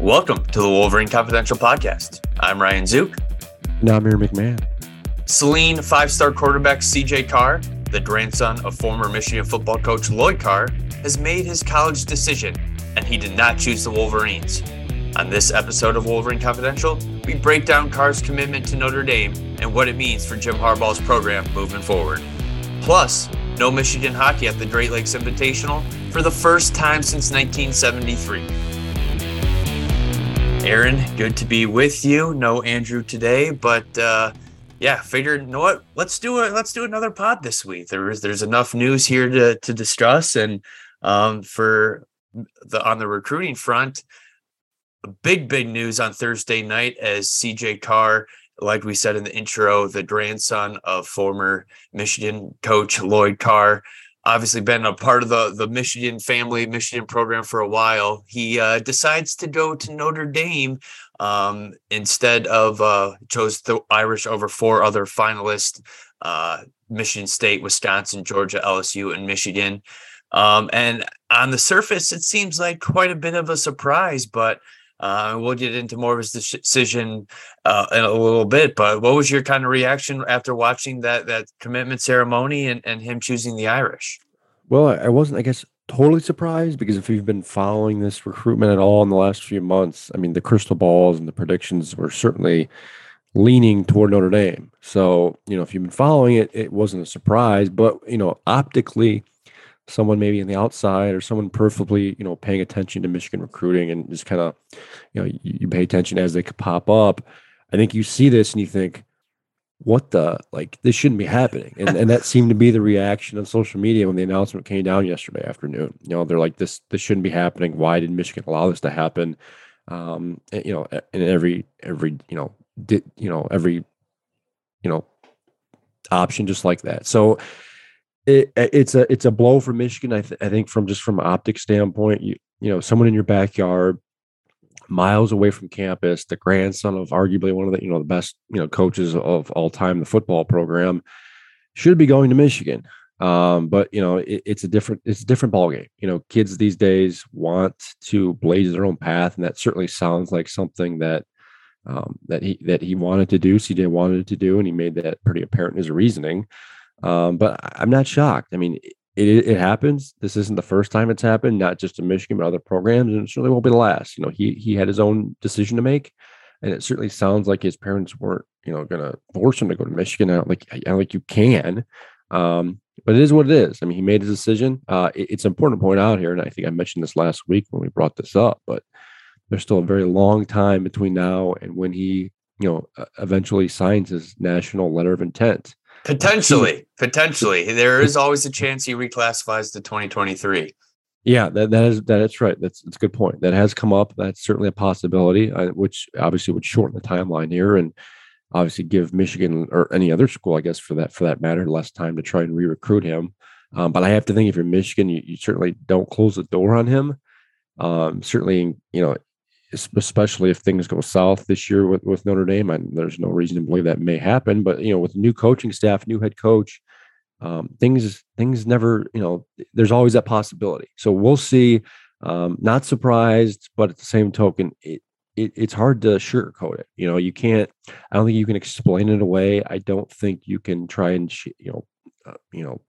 Welcome to the Wolverine Confidential Podcast. I'm Ryan Zuke. And I'm Aaron McMann. Saline five star quarterback CJ Carr, the grandson of former Michigan football coach Lloyd Carr, has made his college decision, and he did not choose the Wolverines. On this episode of Wolverine Confidential, we break down Carr's commitment to Notre Dame and what it means for Jim Harbaugh's program moving forward. Plus, no Michigan hockey at the Great Lakes Invitational for the first time since 1973. Aaron, good to be with you. No Andrew today, but uh, yeah, figured you know what? Let's do it. Let's do another pod this week. There's there's enough news here to to discuss, and um, for the on the recruiting front, big big news on Thursday night as CJ Carr, like we said in the intro, the grandson of former Michigan coach Lloyd Carr, obviously been a part of the the Michigan family, Michigan program for a while. He uh, decides to go to Notre Dame um, instead of uh, chose the Irish over four other finalists: uh, Michigan State, Wisconsin, Georgia, LSU, and Michigan. Um, and on the surface, it seems like quite a bit of a surprise, but. Uh, we'll get into more of his decision uh, in a little bit, but what was your kind of reaction after watching that that commitment ceremony and, and him choosing the Irish? Well, I wasn't, I guess, totally surprised because if you've been following this recruitment at all in the last few months, I mean, the crystal balls and the predictions were certainly leaning toward Notre Dame. So, you know, if you've been following it, it wasn't a surprise, but, you know, optically, someone maybe in the outside or someone perfectly, you know, paying attention to Michigan recruiting and just kind of, you know, you, you pay attention as they could pop up. I think you see this and you think, what the like this shouldn't be happening. And and that seemed to be the reaction on social media when the announcement came down yesterday afternoon. You know they're like this this shouldn't be happening. Why did michigan allow this to happen? Um you know in every every you know did you know every you know option just like that. So it, it's a it's a blow for michigan I, th- I think from just from an optic standpoint you you know someone in your backyard miles away from campus, the grandson of arguably one of the you know the best you know coaches of all time, the football program, should be going to Michigan. Um, but you know it, it's a different it's a different ball game. You know, kids these days want to blaze their own path, and that certainly sounds like something that um, that he that he wanted to do. CJ wanted to do, and he made that pretty apparent in his reasoning. Um, but I'm not shocked. I mean, it, it happens. This isn't the first time it's happened, not just in Michigan, but other programs, and it certainly won't be the last. You know, he he had his own decision to make, and it certainly sounds like his parents weren't, you know, going to force him to go to Michigan. I don't like, I don't you can, um, but it is what it is. I mean, he made his decision. Uh, it, it's important to point out here, and I think I mentioned this last week when we brought this up, but there's still a very long time between now and when he, you know, eventually signs his national letter of intent. Potentially, potentially, there is always a chance he reclassifies to 2023. Yeah, that that is that is right. That's that's a good point. That has come up. That's certainly a possibility, uh, which obviously would shorten the timeline here, and obviously give Michigan or any other school, I guess, for that for that matter, less time to try and re-recruit him. Um, but I have to think if you're Michigan, you, you certainly don't close the door on him. Um, certainly, you know, especially if things go south this year with, with Notre Dame. And there's no reason to believe that may happen. But you know, with new coaching staff, new head coach, um, things things never you know. There's always that possibility. So we'll see. Um, not surprised, but at the same token, it, it, it's hard to sugarcoat it. You know, you can't. I don't think you can explain it away. I don't think you can try and you know, uh, you know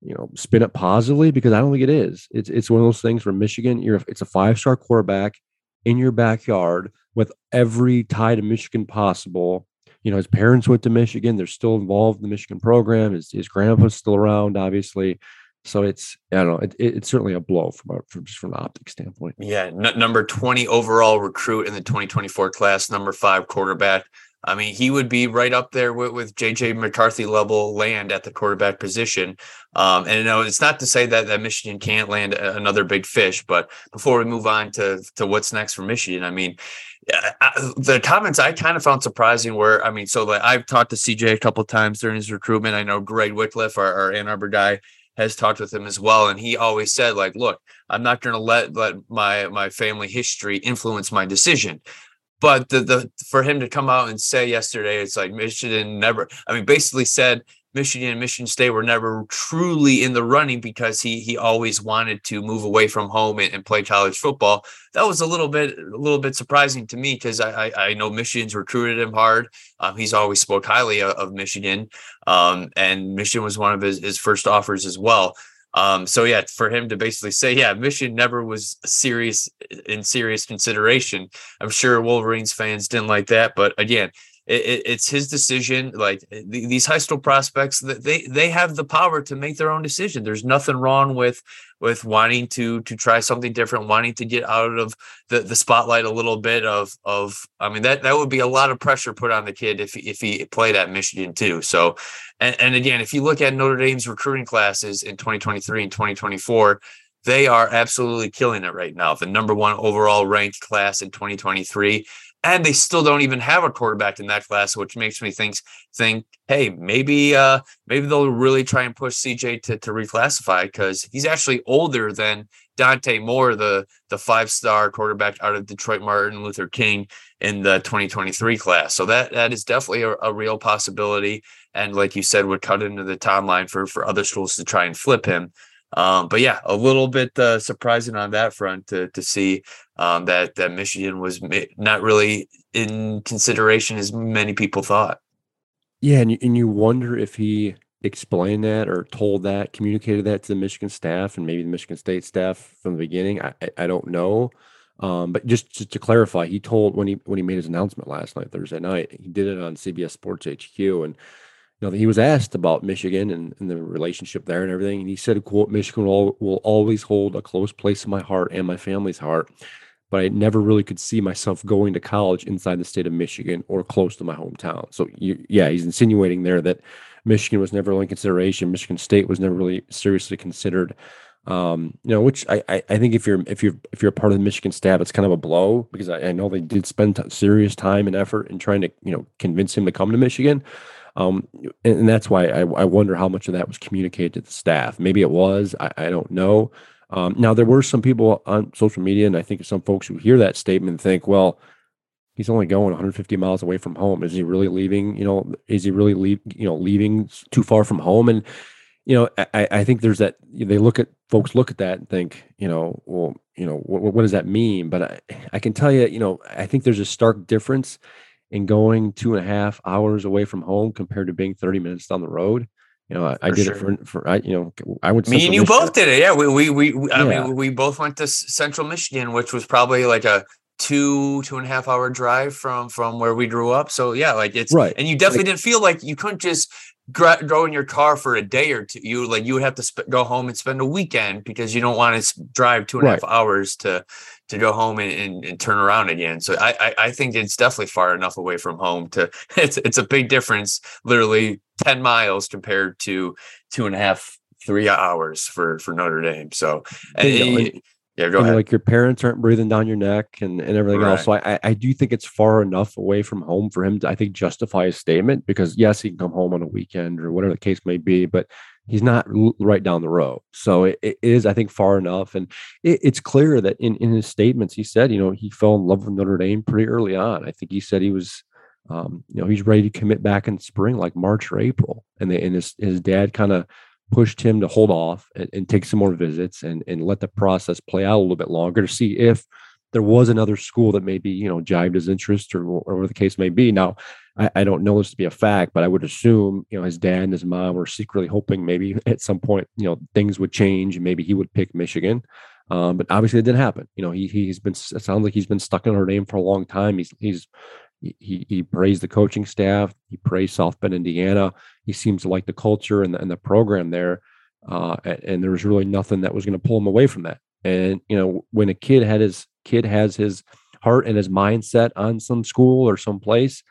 you know spin it positively because I don't think it is. It's it's one of those things where Michigan, you're it's a five star quarterback in your backyard with every tie to Michigan possible. You know, his parents went to Michigan. They're still involved in the Michigan program. His, his grandpa's still around, obviously. So it's I don't know. It, it, it's certainly a blow from a, from just from an optic standpoint. Yeah, n- number twenty overall recruit in the twenty twenty four class, number five quarterback. I mean, he would be right up there with, with JJ McCarthy level land at the quarterback position. Um, and know, it's not to say that, that Michigan can't land another big fish, but before we move on to, to what's next for Michigan, I mean, I, the comments I kind of found surprising were, I mean, so like I've talked to CJ a couple times during his recruitment. I know Greg Wickliffe, our, our Ann Arbor guy, has talked with him as well and he always said like look i'm not going to let let my my family history influence my decision but the the for him to come out and say yesterday, it's like Michigan never. I mean, basically said Michigan and Michigan State were never truly in the running because he he always wanted to move away from home and, and play college football. That was a little bit a little bit surprising to me because I, I, I know Michigan's recruited him hard. Um, he's always spoke highly of, of Michigan, um, and Michigan was one of his, his first offers as well. Um, so yeah, for him to basically say, yeah, Michigan never was serious in serious consideration. I'm sure Wolverines fans didn't like that, but again, it, it's his decision. Like eh, these high school prospects, they they have the power to make their own decision. There's nothing wrong with with wanting to to try something different, wanting to get out of the the spotlight a little bit. Of of I mean that that would be a lot of pressure put on the kid if if he played at Michigan too. So, and, and again, if you look at Notre Dame's recruiting classes in 2023 and 2024 they are absolutely killing it right now. The number one overall ranked class in 2023 and they still don't even have a quarterback in that class, which makes me think think, hey, maybe uh maybe they'll really try and push CJ to to reclassify because he's actually older than Dante Moore, the the five star quarterback out of Detroit Martin Luther King in the 2023 class. So that that is definitely a, a real possibility, and like you said, would cut into the timeline for for other schools to try and flip him. Um, but yeah, a little bit uh, surprising on that front to to see um, that that Michigan was not really in consideration as many people thought. Yeah, and you, and you wonder if he explained that or told that, communicated that to the Michigan staff and maybe the Michigan State staff from the beginning. I I, don't know. Um, but just, just to clarify, he told when he when he made his announcement last night, Thursday night, he did it on CBS Sports HQ, and you know, he was asked about Michigan and, and, the relationship there and everything, and he said, "quote Michigan will, will always hold a close place in my heart and my family's heart, but I never really could see myself going to college inside the state of Michigan or close to my hometown." So, you, yeah, he's insinuating there that Michigan was never really in consideration. Michigan State was never really seriously considered. Um, you know, which I, I, I think if you're if you're if you're a part of the Michigan staff, it's kind of a blow because I, I know they did spend t- serious time and effort in trying to you know convince him to come to Michigan. Um, and, that's why I, I, wonder how much of that was communicated to the staff. Maybe it was, I, I don't know. Um, now, there were some people on social media, and I think some folks who hear that statement think, well, he's only going 150 miles away from home. Is he really leaving? You know, is he really leave, you know, leaving too far from home? And, you know, I, I think there's that, they look at, folks look at that and think, you know, well, you know, what, what does that mean? But I, I can tell you, you know, I think there's a stark difference and going two and a half hours away from home compared to being 30 minutes down the road. You know, I, I did sure. it for, for I, you know, I went. Me and you Michigan. both did it. Yeah, we we we. we I yeah. mean, we both went to Central Michigan, which was probably like a two two and a half hour drive from from where we grew up. So yeah, like it's right, and you definitely like, didn't feel like you couldn't just go in your car for a day or two. You like you would have to sp- go home and spend a weekend because you don't want to drive two and a half right. hours to to go home and, and, and, turn around again. So I, I, I think it's definitely far enough away from home to it's it's a big difference, literally ten miles compared to two and a half three hours for for Notre Dame. So and, yeah, go ahead. Like your parents aren't breathing down your neck and, and everything right. else. So I, I do think it's far enough away from home for him to, I think, justify his statement because yes, he can come home on a weekend or whatever the case may be, but he's not right down the road. So it, it is, I think, far enough. And it, it's clear that in, in his statements, he said, you know, he fell in love with Notre Dame pretty early on. I think he said he was, um, you know, he's ready to commit back in spring, like March or April. And, the, and his, his dad kind of pushed him to hold off and, and take some more visits and, and let the process play out a little bit longer to see if there was another school that maybe you know jived his interest or, whatever the case may be. Now, I, I, don't know this to be a fact, but I would assume you know his dad and his mom were secretly hoping maybe at some point you know things would change and maybe he would pick Michigan. Um, but obviously it didn't happen. You know, he he's been it sounds like he's been stuck in Notre Dame for a long time. He's he's he, he praised the coaching staff. He praised South Bend, Indiana. He seems to like the culture and the, and the program there. Uh, and, and there was really nothing that was going to pull him away from that. And you know, when a kid had his kid has his heart and his mindset on some school or some place,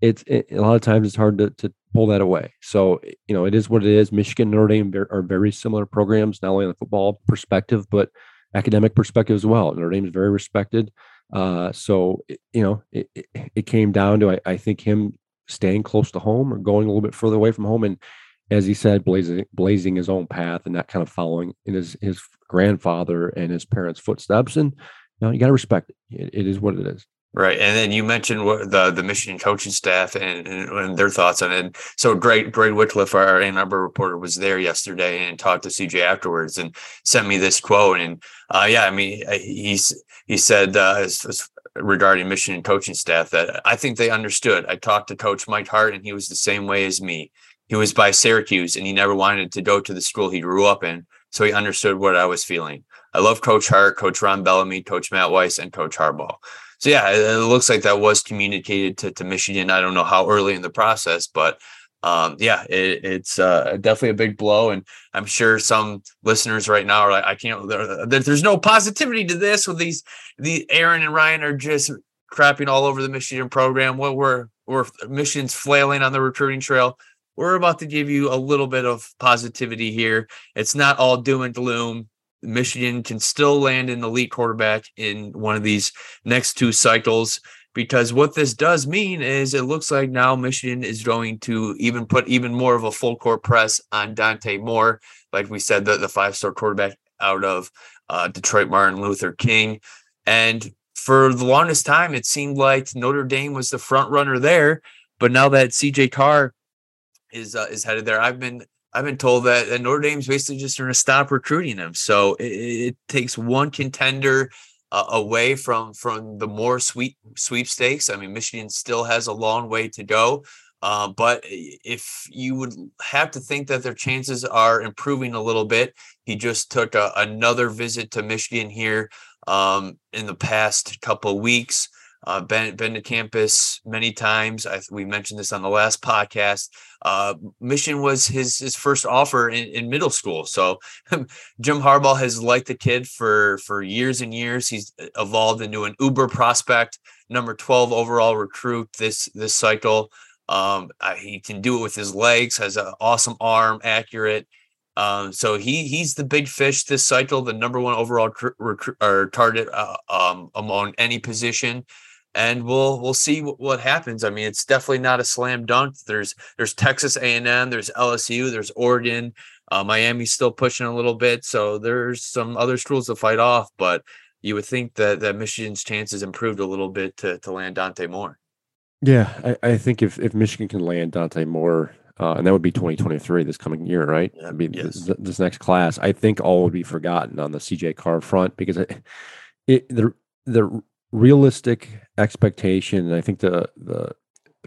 it's it, a lot of times it's hard to, to pull that away. So you know, it is what it is. Michigan Notre Dame are very similar programs, not only on the football perspective but academic perspective as well. Notre Dame is very respected. Uh, so you know, it, it, it, came down to I, I, think him staying close to home or going a little bit further away from home, and as he said, blazing blazing his own path and not kind of following in his his grandfather and his parents' footsteps. And you know, you got to respect it. it. It is what it is. Right, and then you mentioned what the the Michigan coaching staff and, and, and their thoughts on it. So Greg Greg Wickliffe, our Ann Arbor reporter, was there yesterday and talked to CJ afterwards and sent me this quote. And uh, yeah, I mean, he's he said uh, as, as regarding Michigan coaching staff that I think they understood. I talked to Coach Mike Hart, and he was the same way as me. He was by Syracuse, and he never wanted to go to the school he grew up in, so he understood what I was feeling. I love Coach Hart, Coach Ron Bellamy, Coach Matt Weiss, and Coach Harbaugh so yeah, it, looks like that was communicated to, to Michigan. I don't know how early in the process, but um, yeah, it, it's uh, definitely a big blow. And I'm sure some listeners right now are like, I can't, there, there's no positivity to this with these, the Aaron and Ryan are just crapping all over the Michigan program. What we're, we're Michigan's flailing on the recruiting trail. We're about to give you a little bit of positivity here. It's not all doom and gloom. Michigan can still land an elite quarterback in one of these next two cycles. Because what this does mean is it looks like now Michigan is going to even put even more of a full court press on Dante Moore. Like we said, the, the five star quarterback out of uh, Detroit Martin Luther King. And for the longest time, it seemed like Notre Dame was the front runner there. But now that CJ Carr is uh, is headed there, I've been I've been told that, that Notre Dame's basically just going to stop recruiting him. So it, it takes one contender uh, away from from the Moore sweep sweepstakes. I mean, Michigan still has a long way to go. Uh, but if you would have to think that their chances are improving a little bit, he just took a, another visit to Michigan here um, in the past couple weeks uh, been been to campus many times. I, we mentioned this on the last podcast. Uh, Mission was his his first offer in, in middle school, so Jim Harbaugh has liked the kid for for years and years. He's evolved into an uber prospect, number twelve overall recruit this this cycle. Um, he can do it with his legs, has an awesome arm, accurate. Um, so he he's the big fish this cycle, the number one overall recruit or target uh, um, among any position and we'll we'll see what, what happens. I mean, it's definitely not a slam dunk. There's there's Texas A&M, there's LSU, there's Oregon, uh, Miami's still pushing a little bit, so there's some other schools to fight off. But you would think that that Michigan's chances improved a little bit to to land Dante Moore. Yeah, I, I think if if Michigan can land Dante Moore, uh, and that would be 2023 this coming year, right? I mean, yes. this, this, next class, I think all would be forgotten on the CJ Carr front because it, it the the realistic expectation, and I think the the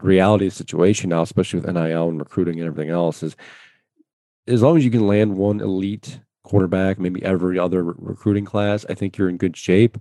reality of the situation now, especially with NIL and recruiting and everything else, is as long as you can land one elite quarterback, maybe every other recruiting class, I think you're in good shape.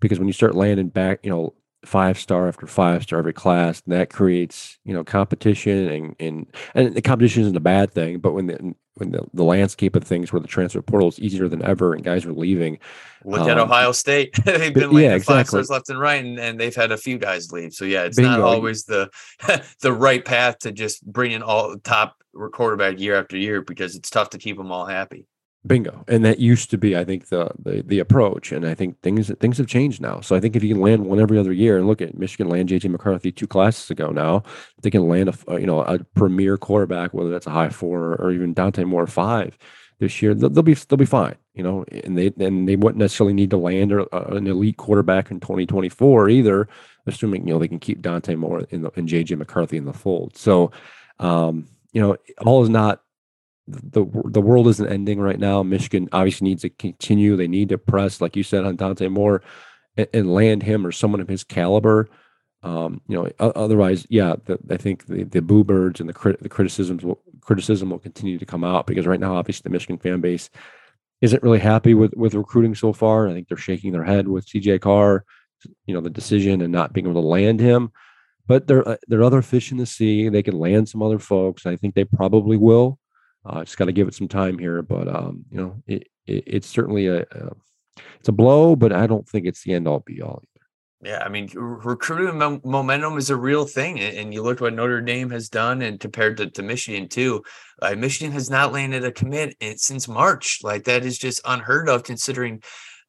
Because when you start landing back, you know, five star after five star every class, that creates you know competition and and and the competition isn't a bad thing, but when the when the, the landscape of things where the transfer portal is easier than ever and guys are leaving. Look um, at Ohio State; they've been yeah, exactly. five stars left and right, and, and they've had a few guys leave. So yeah, it's Bingo. not always the the right path to just bring in all top quarterback year after year because it's tough to keep them all happy. Bingo. And that used to be, I think, the, the the approach. And I think things things have changed now. So I think if you can land one every other year, and look at Michigan land JJ McCarthy two classes ago now, they can land a you know a premier quarterback, whether that's a high four or, even Dante Moore five this year, they'll, they'll, be they'll be fine. You know, and they and they wouldn't necessarily need to land an elite quarterback in 2024 either, assuming you know they can keep Dante Moore in the and JJ McCarthy in the fold. So, um, you know, all is not the the world isn't ending right now. Michigan obviously needs to continue. They need to press, like you said, on Dante Moore and, and land him or someone of his caliber. Um, you know, otherwise, yeah, the, I think the the boo birds and the crit, the criticisms will, criticism will continue to come out because right now, obviously, the Michigan fan base isn't really happy with with recruiting so far. I think they're shaking their head with CJ Carr, you know, the decision and not being able to land him. But there, uh, there are other fish in the sea. They can land some other folks. I think they probably will. Uh, just got to give it some time here, but um, you know, it, it, it's certainly a, a, it's a blow, but I don't think it's the end all be all either. Yeah, I mean, recruiting mo- momentum is a real thing, and you look what Notre Dame has done, and compared to, to Michigan too. Uh, Michigan has not landed a commit since March. Like that is just unheard of, considering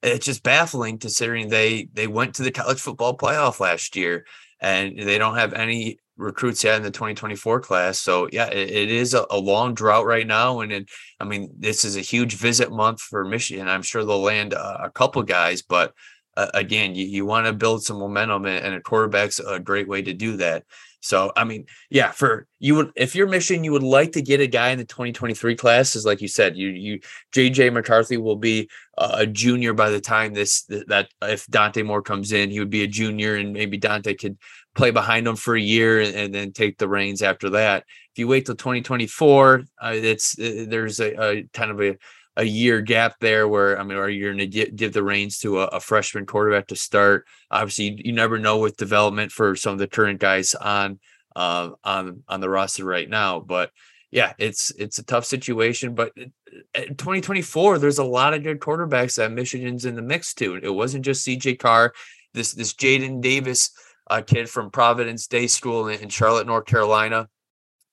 it's just baffling considering they they went to the college football playoff last year and they don't have any recruits yet in the 2024 class. So yeah, it, it is a, a, long drought right now, and I mean this is a huge visit month for Michigan. I'm sure they'll land a, a couple guys, but uh, again, you, you want to build some momentum, and, and a quarterback's a great way to do that. So, I mean, yeah, for you would, if you're Michigan, you would like to get a guy in the 2023 class, is like you said, you, you, JJ McCarthy will be a junior by the time this, that if Dante Moore comes in, he would be a junior, and maybe Dante could play behind him for a year and, then take the reins after that. If you wait till 2024, uh, it's, uh, there's a, a kind of a, a year gap there where I mean, are you going to give the reins to a, a, freshman quarterback to start? Obviously, you, you, never know with development for some of the current guys on uh, on on the roster right now. But yeah, it's it's a tough situation. But in 2024, there's a lot of good quarterbacks that Michigan's in the mix too. It wasn't just CJ Carr. This this Jadyn Davis uh, kid from Providence Day School in, Charlotte, North Carolina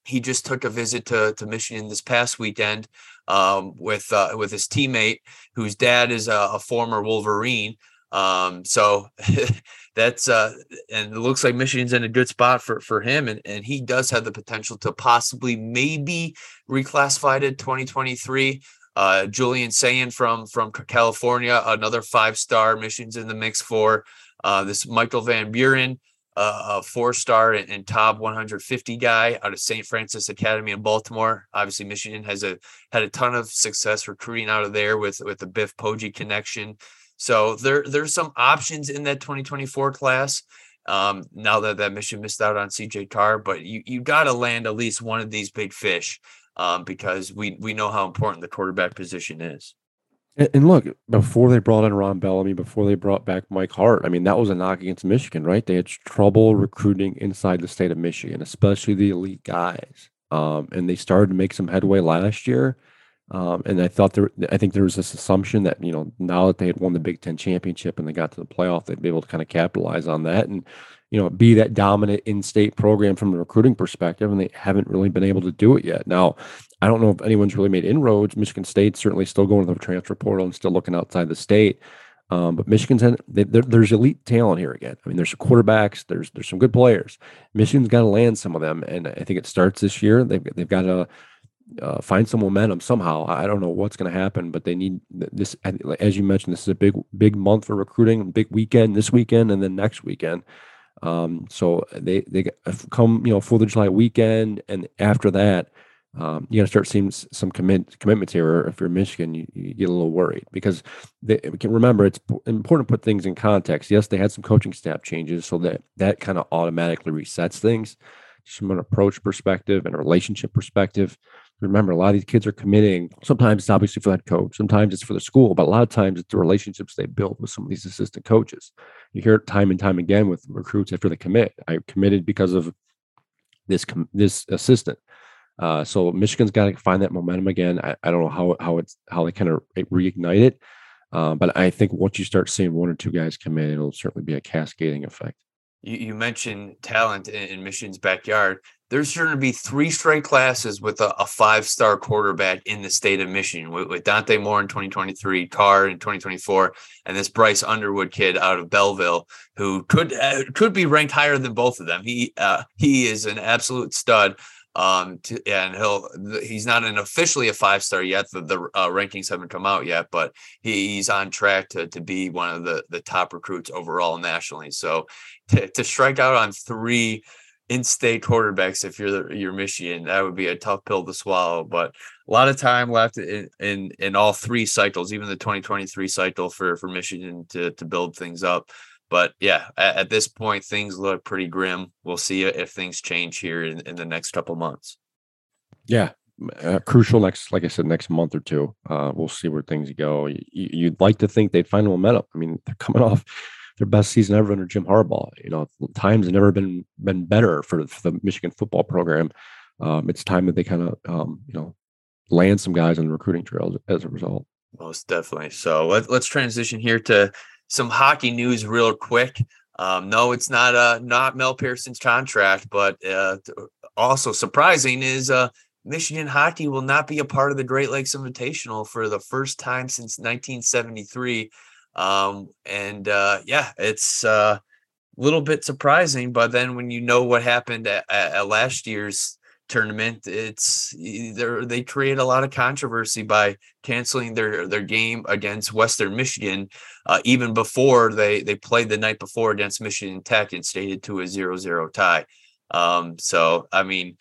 he just took a visit to, to Michigan this past weekend um, with uh, with his teammate, whose dad is a, a former Wolverine. Um, so that's uh, and it looks like Michigan's in a good spot for for him, and and he does have the potential to possibly maybe reclassified in 2023. Uh, Julian Sayin from from California, another five star. Michigan's in the mix for uh, this Michael Van Buren a four star and, top 150 guy out of St. Frances Academy in Baltimore. Obviously, Michigan has a had a ton of success recruiting out of there with with the Biff Poggi connection. So there there's some options in that 2024 class. Um, now that that Michigan missed out on CJ Carr, but you you got to land at least one of these big fish um, because we we know how important the quarterback position is. And, and, look, before they brought in Ron Bellamy, before they brought back Mike Hart, I mean, that was a knock against Michigan, right? They had trouble recruiting inside the state of Michigan, especially the elite guys. Um, and they started to make some headway last year. Um, and I thought there, I think there was this assumption that you know now that they had won the Big Ten championship and they got to the playoff, they'd be able to kind of capitalize on that and you know be that dominant in-state program from a recruiting perspective. And they haven't really been able to do it yet. Now, I don't know if anyone's really made inroads. Michigan State's certainly still going to the transfer portal and still looking outside the state. Um, but Michigan's they, there's elite talent here again. I mean, there's quarterbacks, there's there's some good players. Michigan's got to land some of them, and I think it starts this year. They've they've got to uh, find some momentum somehow. I don't know what's going to happen, but they need this. As you mentioned, this is a big big month for recruiting. Big weekend this weekend, and then next weekend. Um, so they they come you know Fourth of July weekend, and after that um, you got to start seeing some commit commitments here. If you're in Michigan, you, you, get a little worried because they remember it's important to put things in context. Yes, they had some coaching staff changes, so that that kind of automatically resets things from an approach perspective and a relationship perspective. Remember, a lot of these kids are committing. Sometimes it's obviously for that coach, sometimes it's for the school, but a lot of times it's the relationships they build with some of these assistant coaches. You hear it time and time again with recruits after they commit. I committed because of this this assistant uh, so Michigan's got to find that momentum again. I, I, don't know how how it's how they kind of reignite it, uh, but I think once you start seeing one or two guys come in, it'll certainly be a cascading effect. You, you mentioned talent in, in, Michigan's backyard. There's going to be three straight classes with a, a five-star quarterback in the state of Michigan, with, with Dante Moore in 2023, Carr in 2024, and this Bryce Underwood kid out of Belleville, who could uh, could be ranked higher than both of them. He uh, he is an absolute stud. Um, to, and he'll he's not an officially a five star yet. The, the uh, rankings haven't come out yet, but he, he's on track to to be one of the the top recruits overall nationally. So to, to strike out on three in-state quarterbacks if you're the, you're Michigan, that would be a tough pill to swallow. But a lot of time left in in, in all three cycles, even the 2023 cycle for for Michigan to to build things up. But yeah, at, at, this point, things look pretty grim. We'll see if things change here in, in the next couple months. Yeah, uh, crucial next, like I said, next month or two. Uh, we'll see where things go. You, would like to think they'd find a momentum. I mean, they're coming off their best season ever under Jim Harbaugh. You know, times have never been been better for, for the Michigan football program. Um, it's time that they kind of, um, you know, land some guys on the recruiting trails as a result. Most definitely. So let, let's transition here to some hockey news real quick. Um, no, it's not uh not Mel Pearson's contract, but uh, also surprising is uh Michigan hockey will not be a part of the Great Lakes Invitational for the first time since 1973. Um, and uh, yeah, it's uh, a little bit surprising, but then when you know what happened at, at last year's tournament. It's they create a lot of controversy by canceling their their game against Western Michigan, uh, even before they they played the night before against Michigan Tech and stated to a 0-0 tie. Um, so I mean,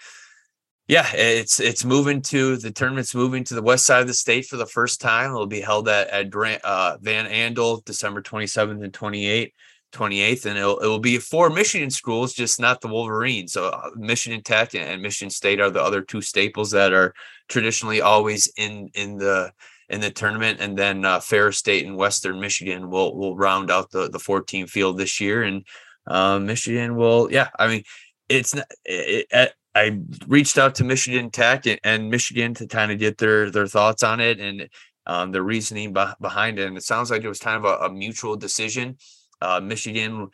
yeah, it's it's moving to the tournament's moving to the west side of the state for the first time. It'll be held at at uh, Van Andel December 27th and 28th. 28th, and it'll, it will be four Michigan schools, just not the Wolverines. So uh, Michigan Tech and Michigan State are the other two staples that are traditionally always in in the in the tournament, and then uh, Ferris State and Western Michigan will will round out the the 14 field this year, and uh, Michigan will, yeah, I mean, it's not. It, it, I reached out to Michigan Tech and, and Michigan to kind of get their their thoughts on it and um, the reasoning behind it, and it sounds like it was kind of a, a mutual decision uh, Michigan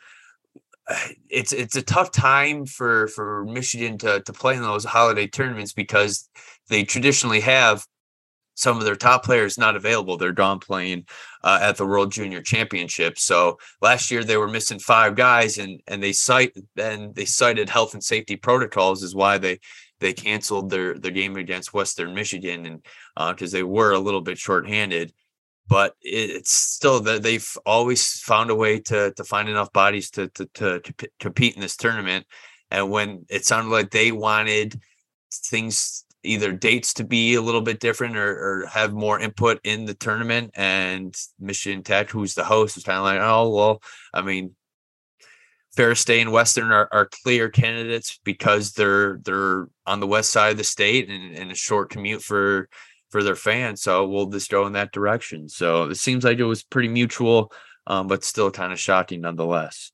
it's it's a tough time for for Michigan to to play in those holiday tournaments because they traditionally have some of their top players not available. They're done playing uh, at the World Junior Championship. So last year they were missing five guys, and and they cite then they cited health and safety protocols is why they they canceled their their game against Western Michigan and because uh, they were a little bit shorthanded but it's still that they've always found a way to to find enough bodies to, to to to compete in this tournament. And when it sounded like they wanted things either dates to be a little bit different or, or have more input in the tournament, and Michigan Tech, who's the host, was kind of like, oh well, I mean, Ferris State and Western are, are clear candidates because they're they're on the west side of the state and, and a short commute for for their fans. So we'll just go in that direction. So it seems like it was pretty mutual, um, but still kind of shocking nonetheless.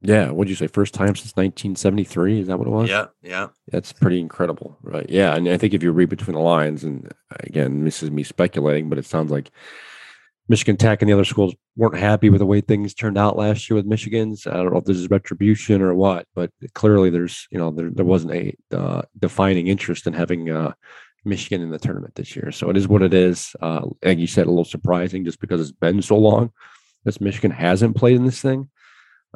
Yeah, what'd you say? First time since 1973? Is that what it was? Yeah, yeah. That's pretty incredible, right? Yeah, and I think if you read between the lines, and again, this is me speculating, but it sounds like Michigan Tech and the other schools weren't happy with the way things turned out last year with Michigan's. I don't know if this is retribution or what, but clearly there's you know there there wasn't a uh, defining interest in having uh, Michigan in the tournament this year. So it is what it is. Uh, like you said, a little surprising just because it's been so long that Michigan hasn't played in this thing.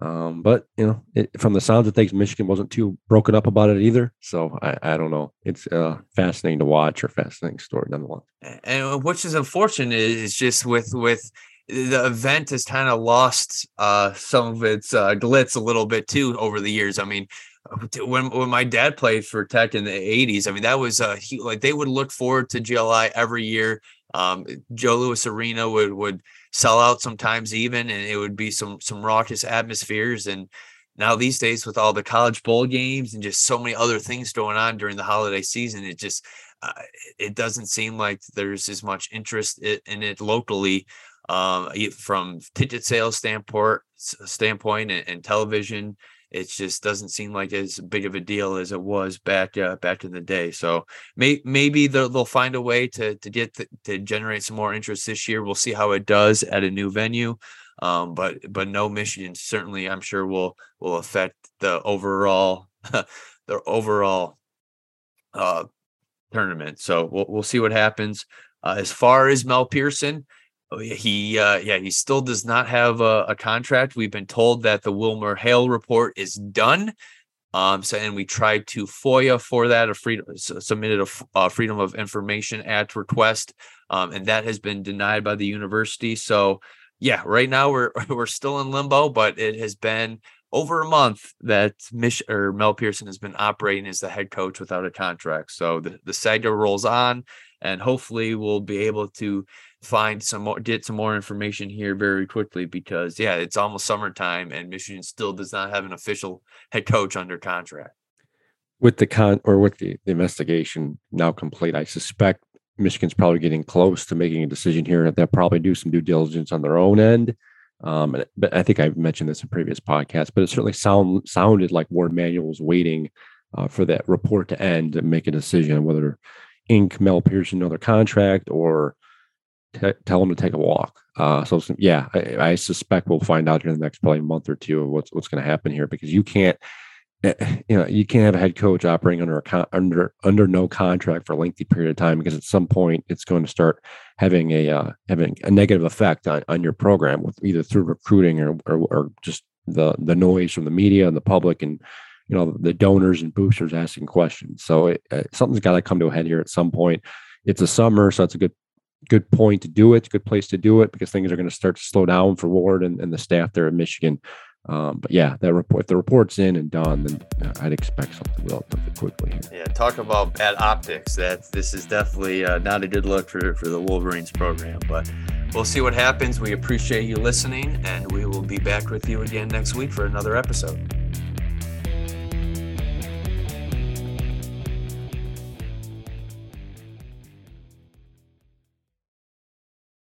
Um, but you know, it, from the sounds of things, Michigan wasn't too broken up about it either. So I, I don't know. It's uh, fascinating to watch or fascinating story nonetheless. And which is unfortunate is just with with the event has kind of lost uh, some of its uh, glitz a little bit too over the years. I mean, when when my dad played for Tech in the 80s, I mean that was uh he, like they would look forward to GLI every year. Um, Joe Louis Arena would would sell out sometimes even, and it would be some some raucous atmospheres. And now these days, with all the college bowl games and just so many other things going on during the holiday season, it just uh, it doesn't seem like there's as much interest in it locally um, from ticket sales standpoint standpoint and, and television it just doesn't seem like as big of a deal as it was back uh, back in the day. So may, maybe they'll, they'll find a way to to get to generate some more interest this year. We'll see how it does at a new venue. Um, but but no Michigan certainly I'm sure will will affect the overall the overall uh, tournament. So we'll we'll see what happens. Uh, as far as Mel Pearson, he, uh, yeah, he still does not have a, a, contract. We've been told that the Wilmer Hale report is done. Um, so, and we tried to FOIA for that, a freedom submitted a, a, Freedom of Information Act request, um, and that has been denied by the university. So, yeah, right now we're we're still in limbo, but it has been over a month that Mich- or Mel Pearson has been operating as the head coach without a contract. So the the saga rolls on, and hopefully we'll be able to find some more get some more information here very quickly because yeah it's almost summertime and michigan still does not have an official head coach under contract. With the con or with the, the investigation now complete i suspect michigan's probably getting close to making a decision here they'll probably do some due diligence on their own end. Um, but I think I've mentioned this in previous podcasts, but it certainly sound sounded like Warde Manuel was waiting uh, for that report to end and make a decision on whether ink Mel Pearson another contract or tell them to take a walk. Uh, so yeah, I, I, suspect we'll find out in the next probably month or two of what's what's going to happen here because you can't, eh, you know, you can't have a head coach operating under a con- under under no contract for a lengthy period of time because at some point it's going to start having a uh, having a negative effect on, on your program with either through recruiting or, or or just the the noise from the media and the public and you know the donors and boosters asking questions. So it, uh, something's got to come to a head here at some point. It's a summer, so it's a good good point to do it. Good place to do it because things are going to start to slow down for Warde and, and the staff there in Michigan. Um, but yeah, that report, if the report's in and done, then uh, I'd expect something relatively quickly here. Yeah, talk about bad optics. That this is definitely uh, not a good look for for the Wolverines program. But we'll see what happens. We appreciate you listening, and we will be back with you again next week for another episode.